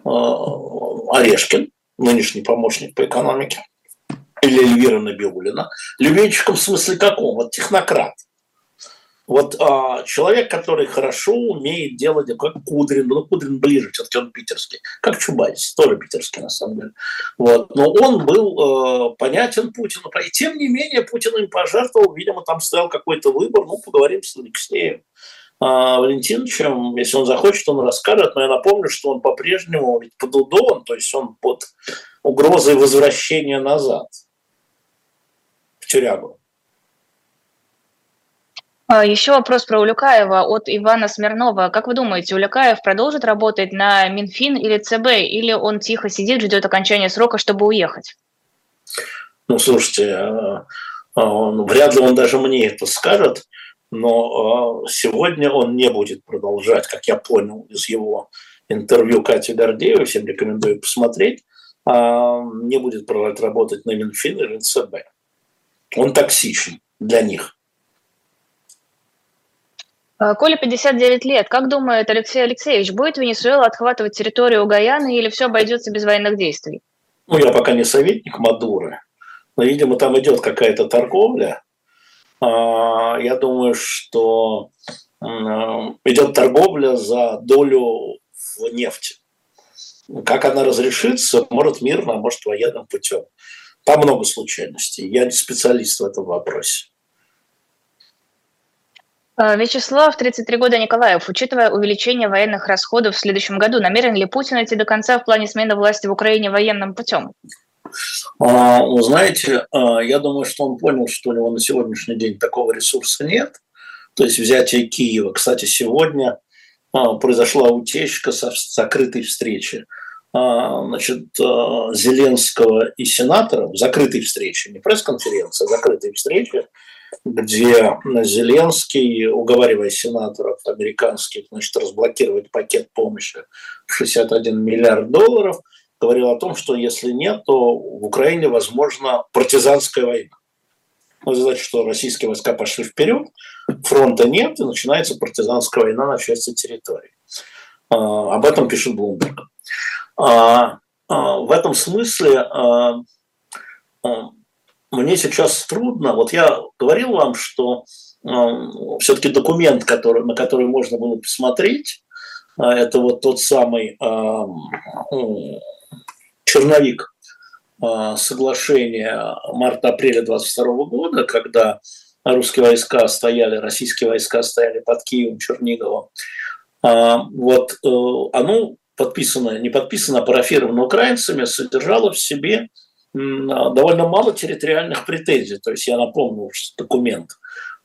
а, Орешкин, нынешний помощник по экономике, или Эльвира Набиулина. Любимчиком в смысле каком? Вот технократ – вот а, человек, который хорошо умеет делать, как Кудрин, ну Кудрин ближе, все-таки он питерский, как Чубайс, тоже питерский на самом деле. Вот. Но он был э, понятен Путину, и тем не менее Путин им пожертвовал, видимо, там стоял какой-то выбор, ну поговорим с Алексеем. А, Валентиновичем, если он захочет, он расскажет, но я напомню, что он по-прежнему ведь подудован, то есть он под угрозой возвращения назад в тюрягу. А, Еще вопрос про Улюкаева от Ивана Смирнова. Как вы думаете, Улюкаев продолжит работать на Минфин или ЦБ, или он тихо сидит, ждет окончания срока, чтобы уехать? Ну, слушайте, а, а, ну, вряд ли он даже мне это скажет, но сегодня он не будет продолжать, как я понял из его интервью Кати Гордеевой, всем рекомендую посмотреть, не будет продолжать работать на Минфин или ЦБ. Он токсичен для них. А, Коля 59 лет. Как думает Алексей Алексеевич, будет Венесуэла отхватывать территорию Гаяны или все обойдется без военных действий? Ну, я пока не советник Мадуры, но, видимо, там идет какая-то торговля. А, я думаю, что идет торговля за долю в нефти. Как она разрешится, может мирно, а может военным путем. Там много случайностей. Я не специалист в этом вопросе. Э, Вячеслав, 33 года, Николаев. Учитывая увеличение военных расходов в следующем году, намерен ли Путин идти до конца в плане смены власти в Украине военным путем? А, вы знаете, а, я думаю, что он понял, что у него на сегодняшний день такого ресурса нет. То есть взятие Киева. Кстати, сегодня произошла утечка со закрытой встречи значит, Зеленского и сенаторов, закрытой встречи, не пресс-конференция, а закрытой встречи, где Зеленский, уговаривая сенаторов американских значит, разблокировать пакет помощи в 61 миллиард долларов, говорил о том, что если нет, то в Украине возможна партизанская война. Ну, значит, что российские войска пошли вперед, фронта нет, и начинается партизанская война на части территории. А, об этом пишет Блумберг. А, а, в этом смысле мне сейчас трудно. Вот я говорил вам, что все-таки документ, который, на который можно было посмотреть, это вот тот самый черновик соглашения марта-апреля 22 года, когда русские войска стояли, российские войска стояли под Киевом, Черниговым. Вот э, оно подписано, не подписано, а парафировано украинцами, содержало в себе довольно мало территориальных претензий. То есть я напомню, документ,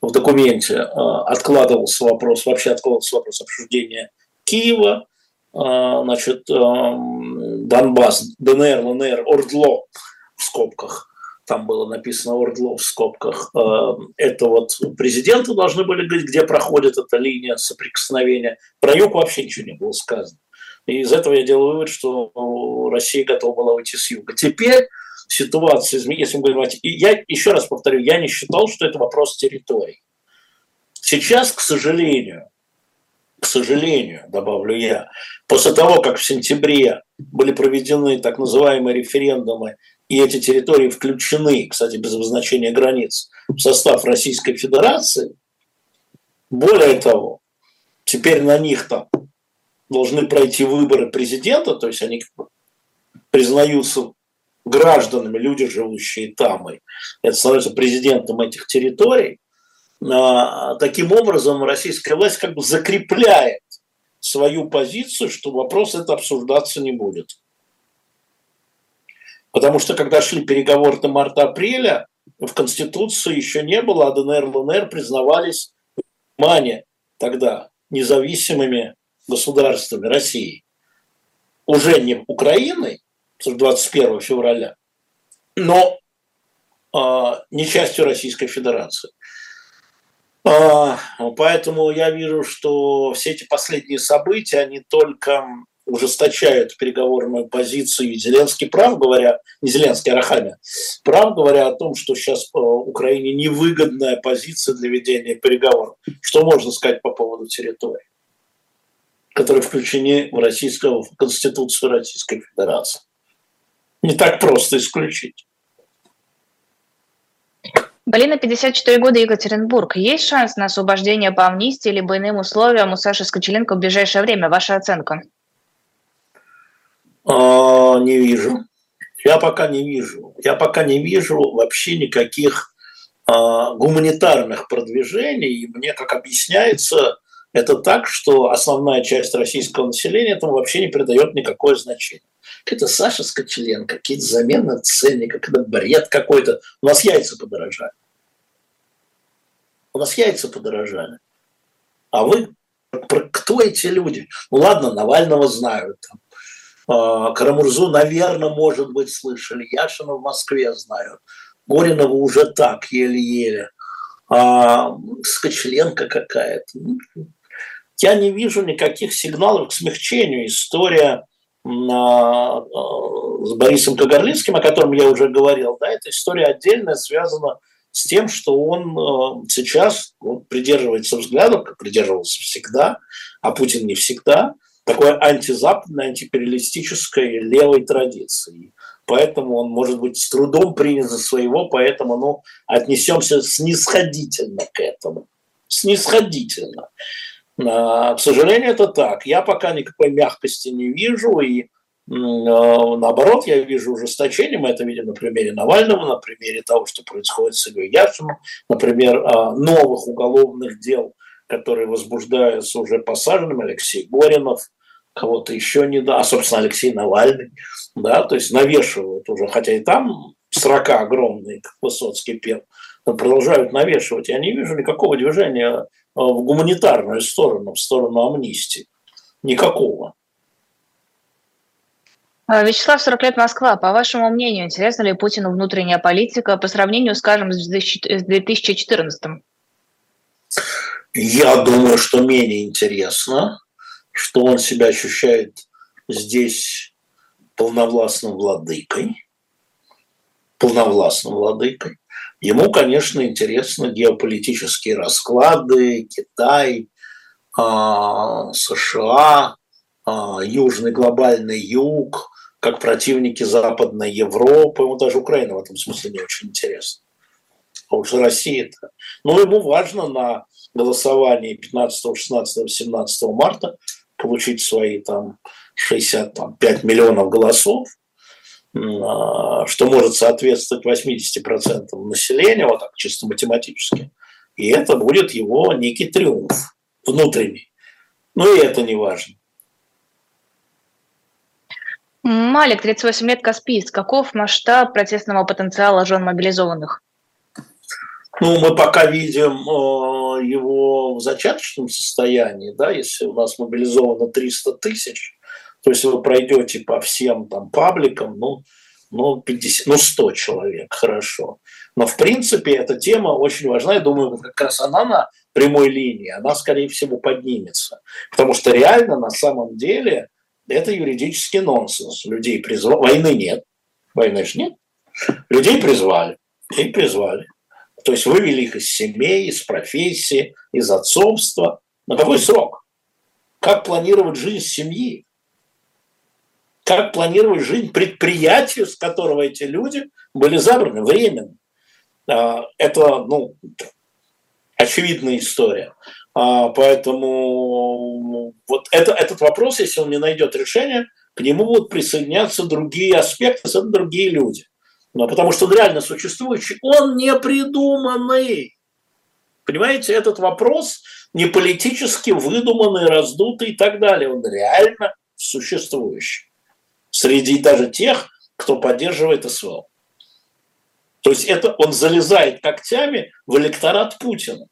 в документе э, откладывался вопрос, вообще откладывался вопрос обсуждения Киева, э, значит, Донбасс, ДНР, ЛНР, Ордло в скобках, там было написано Ордло в скобках, это вот президенты должны были говорить, где проходит эта линия соприкосновения. Про юг вообще ничего не было сказано. И из этого я делаю вывод, что Россия готова была уйти с юга. Теперь изменилась. Если мы говорим, я еще раз повторю, я не считал, что это вопрос территории. Сейчас, к сожалению, к сожалению, добавлю я, после того, как в сентябре были проведены так называемые референдумы, и эти территории включены, кстати, без обозначения границ, в состав Российской Федерации, более того, теперь на них там должны пройти выборы президента, то есть они признаются гражданами, люди, живущие там, и это становится президентом этих территорий, а, таким образом российская власть как бы закрепляет свою позицию, что вопрос это обсуждаться не будет. Потому что когда шли переговоры до марта-апреля, в Конституции еще не было, а ДНР, ЛНР признавались, внимание, тогда независимыми государствами России, уже не Украиной, 21 февраля, но а, не частью Российской Федерации. А, поэтому я вижу, что все эти последние события, они только ужесточают переговорную позицию. И Зеленский прав говоря, не Зеленский, а Рахамя, прав говоря о том, что сейчас а, Украине невыгодная позиция для ведения переговоров. Что можно сказать по поводу территории, которые включены в, российскую, в Конституцию Российской Федерации? Не так просто исключить. Галина, 54 года, Екатеринбург. Есть шанс на освобождение по амнистии либо иным условиям у Саши Скочеленко в ближайшее время? Ваша оценка? А, не вижу. Я пока не вижу. Я пока не вижу вообще никаких а, гуманитарных продвижений. И мне, как объясняется, это так, что основная часть российского населения этому вообще не придает никакое значение это Саша Скочеленко, какие-то замены ценника, какой-то бред какой-то. У нас яйца подорожали. У нас яйца подорожали. А вы, кто эти люди? Ну ладно, Навального знают. Там. А, Карамурзу, наверное, может быть, слышали. Яшина в Москве знают. Горинова уже так, еле-еле. А, Скочеленко какая-то. Ну, я не вижу никаких сигналов к смягчению. История с Борисом Кагарлицким, о котором я уже говорил, да, эта история отдельная, связана с тем, что он э, сейчас вот, придерживается взглядов, как придерживался всегда, а Путин не всегда, такой антизападной, антипериалистической левой традиции. Поэтому он может быть с трудом принят за своего, поэтому ну, отнесемся снисходительно к этому. Снисходительно. А, к сожалению, это так. Я пока никакой мягкости не вижу, и а, наоборот, я вижу ужесточение. Мы это видим на примере Навального, на примере того, что происходит с Ильей Яшиным, например, а, новых уголовных дел, которые возбуждаются уже посаженным, Алексей Горинов, кого-то еще не да, а, собственно, Алексей Навальный, да, то есть навешивают уже, хотя и там срока огромные, как Высоцкий пел, продолжают навешивать. Я не вижу никакого движения в гуманитарную сторону, в сторону амнистии. Никакого. А, Вячеслав, 40 лет Москва. По вашему мнению, интересна ли Путину внутренняя политика по сравнению, скажем, с 2014? Я думаю, что менее интересно, что он себя ощущает здесь полновластным владыкой, полновластным владыкой. Ему, конечно, интересны геополитические расклады, Китай, а, США, а, Южный глобальный юг, как противники Западной Европы. Ему даже Украина в этом смысле не очень интересна. А уж Россия-то. Но ему важно на голосовании 15, 16, 17 марта получить свои там 65 миллионов голосов, что может соответствовать 80% населения, вот так чисто математически. И это будет его некий триумф внутренний. Но и это не важно. Малик, 38 лет, Каспийск. Каков масштаб протестного потенциала жен мобилизованных? Ну, мы пока видим э, его в зачаточном состоянии, да, если у нас мобилизовано 300 тысяч, то есть вы пройдете по всем там пабликам, ну, ну, 50, ну 100 человек, хорошо. Но, в принципе, эта тема очень важна. Я думаю, как раз она на прямой линии, она, скорее всего, поднимется. Потому что реально, на самом деле, это юридический нонсенс. Людей призвали. Войны нет. Войны же нет. Людей призвали. И призвали. То есть вывели их из семей, из профессии, из отцовства. На какой срок? Как планировать жизнь семьи? Как планировать жизнь предприятия, с которого эти люди были забраны временно? А, это, ну, очевидная история. А, поэтому вот это, этот вопрос, если он не найдет решения, к нему будут присоединяться другие аспекты, это другие люди. Но потому что он реально существующий, он не придуманный. Понимаете, этот вопрос не политически выдуманный, раздутый и так далее. Он реально существующий. Среди даже тех, кто поддерживает СВО. То есть это он залезает когтями в электорат Путина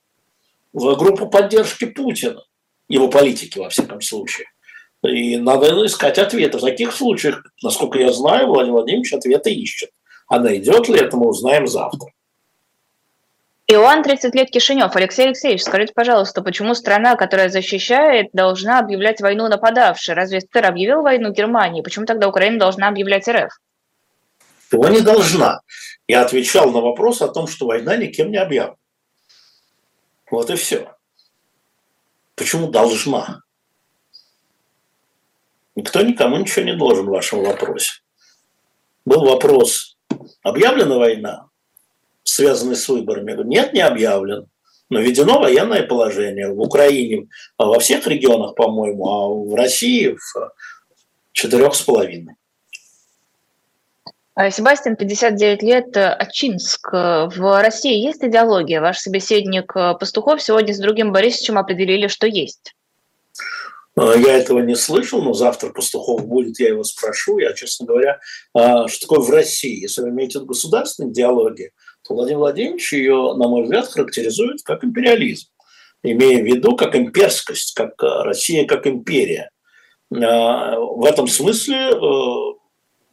в группу поддержки Путина, его политики, во всяком случае. И надо искать ответы. В таких случаях, насколько я знаю, Владимир Владимирович ответы ищет. А найдет ли это, мы узнаем завтра. Иоанн, 30 лет, Кишинев. Алексей Алексеевич, скажите, пожалуйста, почему страна, которая защищает, должна объявлять войну нападавшей? Разве СССР объявил войну Германии? Почему тогда Украина должна объявлять РФ? Его не должна. Я отвечал на вопрос о том, что война никем не объявлена. Вот и все. Почему должна? Никто никому ничего не должен в вашем вопросе. Был вопрос, объявлена война, связанный с выборами? Я говорю, нет, не объявлен. Но введено военное положение в Украине, а во всех регионах, по-моему, а в России в четырех с половиной. Э, Себастьян, 59 лет, э, Ачинск. В России есть идеология? Ваш собеседник э, Пастухов сегодня с другим Борисовичем определили, что есть. Я этого не слышал, но завтра Пастухов будет, я его спрошу. Я, честно говоря, а, что такое в России? Если вы имеете в виду идеологию, то Владимир Владимирович ее, на мой взгляд, характеризует как империализм, имея в виду как имперскость, как Россия как империя. А, в этом смысле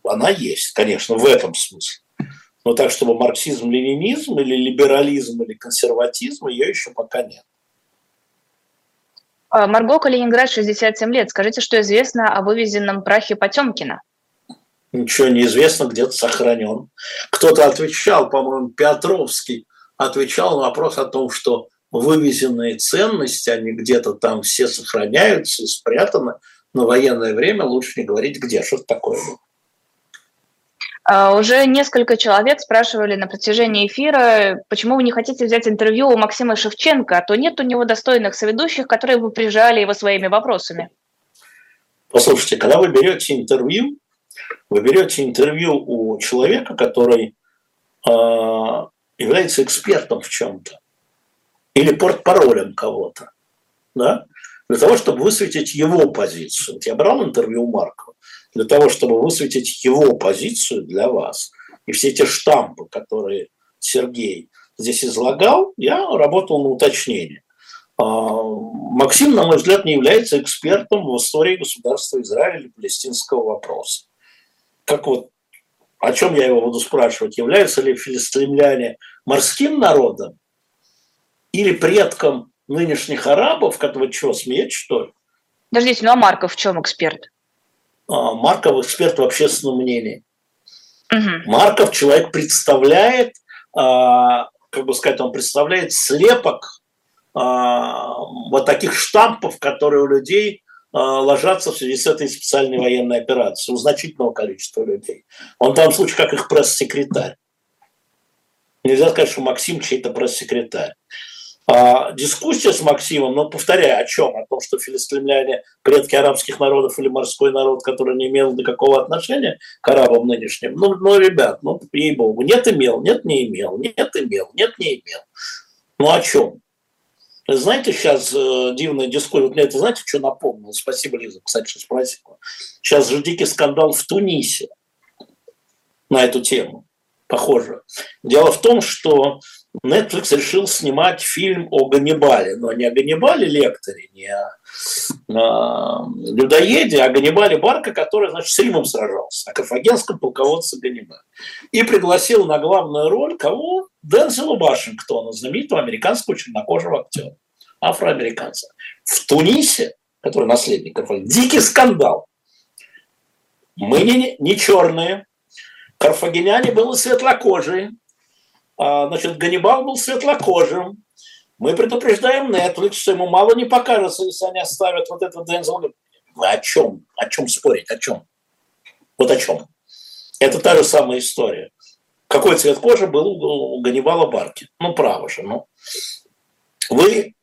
она есть, конечно, в этом смысле. Но так, чтобы марксизм, ленинизм или либерализм или консерватизм, ее еще пока нет. А, Марго Калининград, 67 лет. Скажите, что известно о вывезенном прахе Потемкина? Ничего не известно, где-то сохранен. Кто-то отвечал, по-моему, Петровский, отвечал на вопрос о том, что вывезенные ценности, они где-то там все сохраняются и спрятаны, но военное время лучше не говорить где. Что это такое было? А, уже несколько человек спрашивали на протяжении эфира, почему вы не хотите взять интервью у Максима Шевченко, а то нет у него достойных соведущих, которые бы прижали его своими вопросами. Послушайте, когда вы берете интервью, вы берете интервью у человека, который э, является экспертом в чем-то или портпаролем кого-то, да, для того, чтобы высветить его позицию. Я брал интервью у Маркова для того, чтобы высветить его позицию для вас. И все эти штампы, которые Сергей здесь излагал, я работал на уточнение. Максим, на мой взгляд, не является экспертом в истории государства Израиля или палестинского вопроса. Как вот, о чем я его буду спрашивать? Являются ли филистимляне морским народом или предком нынешних арабов, которые что, смеять, что ли? Подождите, ну а Марков в чем эксперт? А, Марков эксперт в общественном мнении. Угу. Марков человек представляет, а, как бы сказать, он представляет слепок а, вот таких штампов, которые у людей ложатся в связи с этой специальной военной операцией, у значительного количества людей. Он в случае как их пресс-секретарь. Нельзя сказать, что Максим чей-то пресс-секретарь. А, дискуссия с Максимом, но повторяю, о чем? О том, что филистимляне предки арабских народов или морской народ, который не имел никакого отношения к арабам нынешним. Ну, ну ребят, ну, ей-богу, нет имел, нет не имел, нет имел, нет не имел. Ну о чем? Знаете, сейчас э, дивная дискуссия, вот мне это, знаете, что напомнил? Спасибо, Лиза, кстати, что спросила. Сейчас же дикий скандал в Тунисе на эту тему, похоже. Дело в том, что Netflix решил снимать фильм о Ганнибале, но не о Ганнибале лекторе, не о, о людоеде, а о Ганнибале Барка, который, значит, с Римом сражался, о карфагенском полководце Ганнибале. И пригласил на главную роль кого? Дензела Вашингтона, знаменитого американского чернокожего актера, афроамериканца. В Тунисе, который наследник Карфагена, дикий скандал. Мы не, не черные, карфагеняне были светлокожие, а, значит, Ганнибал был светлокожим. Мы предупреждаем Netflix, что ему мало не покажется, если они оставят вот этот Дензел. Вы о чем? О чем спорить? О чем? Вот о чем? Это та же самая история. Какой цвет кожи был у Ганнибала Барки? Ну, право же. Ну. Вы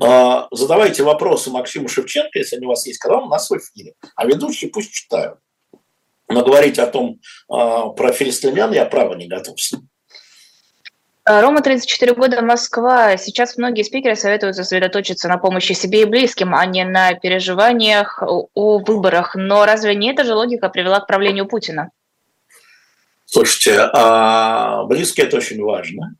э, задавайте вопросы Максиму Шевченко, если они у вас есть, когда он у нас в эфире. А ведущие пусть читают. Но говорить о том, э, про филистимлян я право не готов. Э, Рома, 34 года, Москва. Сейчас многие спикеры советуют сосредоточиться на помощи себе и близким, а не на переживаниях о выборах. Но разве не эта же логика привела к правлению Путина? Слушайте, а близкие – это очень важно.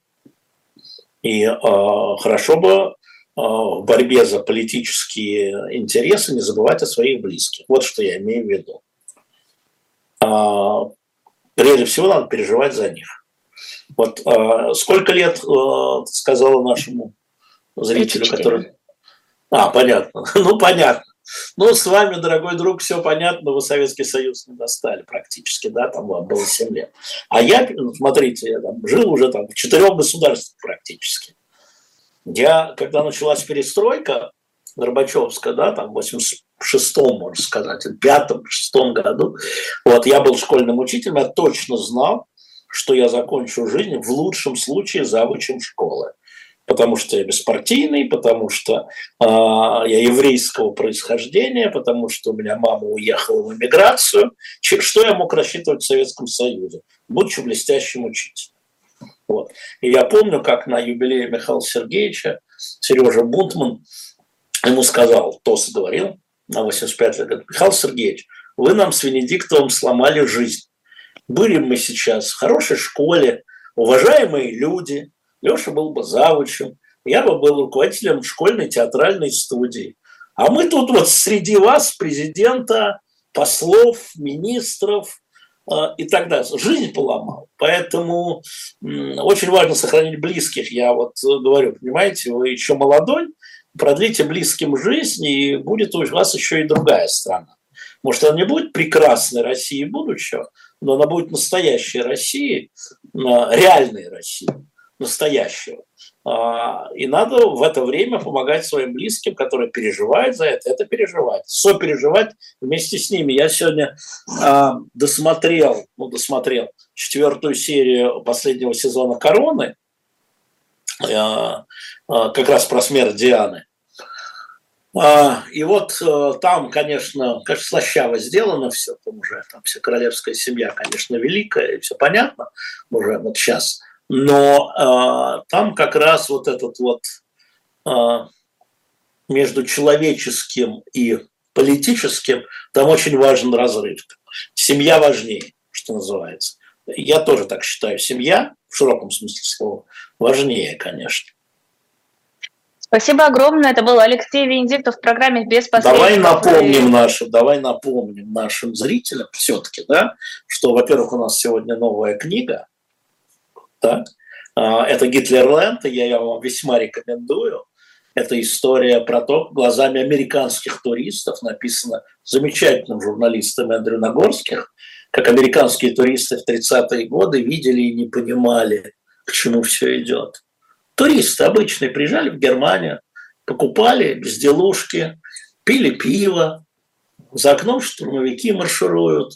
И а, хорошо бы а, в борьбе за политические интересы не забывать о своих близких. Вот что я имею в виду. Прежде всего надо переживать за них. Вот э, сколько лет э, сказала нашему зрителю, 34. который... А, понятно. [laughs] ну, понятно. Ну, с вами, дорогой друг, все понятно, вы Советский Союз не достали практически, да, там вам было 7 лет. А я, смотрите, я там жил уже там в четырех государствах практически. Я, когда началась перестройка Горбачевская, да, там в 86-м, можно сказать, в пятом-шестом году, вот, я был школьным учителем, я точно знал, что я закончу жизнь в лучшем случае завучем школы. Потому что я беспартийный, потому что э, я еврейского происхождения, потому что у меня мама уехала в эмиграцию. Что я мог рассчитывать в Советском Союзе? Будучи блестящим учителем. Вот. И я помню, как на юбилее Михаила Сергеевича Сережа Бунтман ему сказал, Тос говорил на 85 лет, Михаил Сергеевич, вы нам с Венедиктовым сломали жизнь были мы сейчас в хорошей школе, уважаемые люди, Леша был бы завучем, я бы был руководителем школьной театральной студии. А мы тут вот среди вас, президента, послов, министров э, и так далее. Жизнь поломал. Поэтому э, очень важно сохранить близких. Я вот говорю, понимаете, вы еще молодой, продлите близким жизнь, и будет у вас еще и другая страна. Может, она не будет прекрасной Россией будущего, но она будет настоящей Россией, реальной Россией, настоящего. А, и надо в это время помогать своим близким, которые переживают за это, это переживать, сопереживать вместе с ними. Я сегодня а, досмотрел, ну, досмотрел четвертую серию последнего сезона «Короны», а, как раз про смерть Дианы. И вот э, там, конечно, конечно, слащаво сделано все, там уже там вся королевская семья, конечно, великая, и все понятно уже вот сейчас. Но э, там как раз вот этот вот э, между человеческим и политическим, там очень важен разрыв. Семья важнее, что называется. Я тоже так считаю. Семья, в широком смысле слова, важнее, конечно. Спасибо огромное. Это был Алексей Венедиктов в программе «Без Давай напомним нашим, давай напомним нашим зрителям все-таки, да, что, во-первых, у нас сегодня новая книга, да, а, это Гитлерленд, я ее вам весьма рекомендую. Это история про то, глазами американских туристов, написано замечательным журналистом Эндрю Нагорских, как американские туристы в 30-е годы видели и не понимали, к чему все идет. Туристы обычные приезжали в Германию, покупали безделушки, пили пиво, за окном штурмовики маршируют,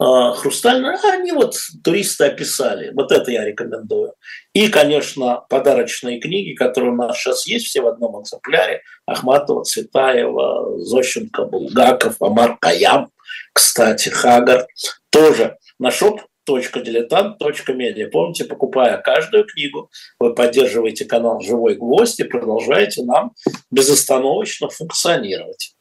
а, хрустальную, а они вот туристы описали. Вот это я рекомендую. И, конечно, подарочные книги, которые у нас сейчас есть, все в одном экземпляре. Ахматова, Цветаева, Зощенко, Булгаков, Амар Каям, кстати, Хагар. Тоже на шоп .дилетант.медиа. Помните, покупая каждую книгу, вы поддерживаете канал «Живой гвоздь» и продолжаете нам безостановочно функционировать.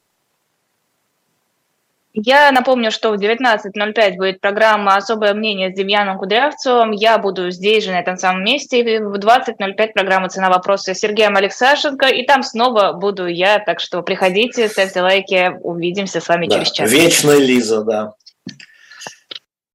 Я напомню, что в 19.05 будет программа «Особое мнение» с Демьяном Кудрявцевым. Я буду здесь же, на этом самом месте. И в 20.05 программа «Цена вопроса» с Сергеем Алексашенко. И там снова буду я. Так что приходите, ставьте лайки. Увидимся с вами да, через час. Вечная Лиза, да.